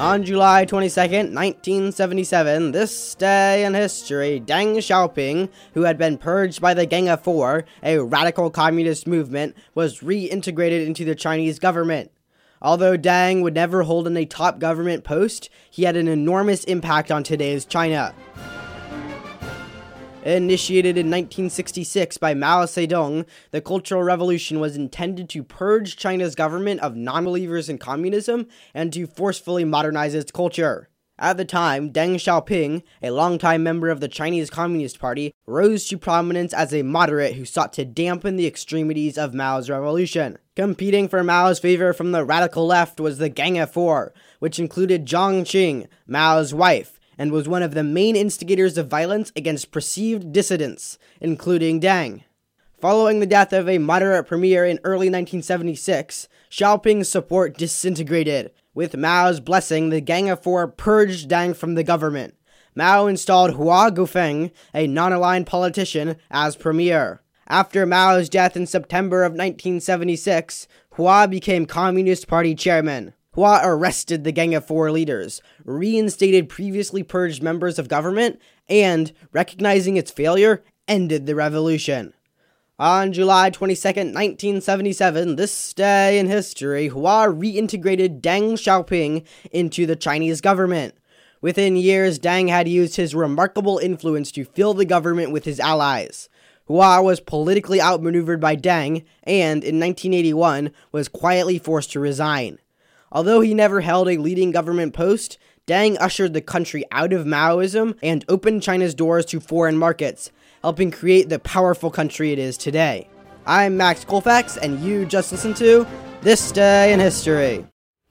On July 22nd, 1977, this day in history, Deng Xiaoping, who had been purged by the Gang of Four, a radical communist movement, was reintegrated into the Chinese government. Although Deng would never hold in a top government post, he had an enormous impact on today's China. Initiated in 1966 by Mao Zedong, the Cultural Revolution was intended to purge China's government of non believers in communism and to forcefully modernize its culture. At the time, Deng Xiaoping, a longtime member of the Chinese Communist Party, rose to prominence as a moderate who sought to dampen the extremities of Mao's revolution. Competing for Mao's favor from the radical left was the Gang of Four, which included Jiang Qing, Mao's wife, and was one of the main instigators of violence against perceived dissidents, including Deng. Following the death of a moderate premier in early 1976, Xiaoping's support disintegrated. With Mao's blessing, the Gang of Four purged Deng from the government. Mao installed Hua Guofeng, a non aligned politician, as premier. After Mao's death in September of 1976, Hua became Communist Party chairman. Hua arrested the Gang of Four leaders, reinstated previously purged members of government, and, recognizing its failure, ended the revolution. On July 22, 1977, this day in history, Hua reintegrated Deng Xiaoping into the Chinese government. Within years, Deng had used his remarkable influence to fill the government with his allies. Hua was politically outmaneuvered by Deng and, in 1981, was quietly forced to resign. Although he never held a leading government post, Deng ushered the country out of Maoism and opened China's doors to foreign markets, helping create the powerful country it is today. I'm Max Colfax, and you just listened to This Day in History.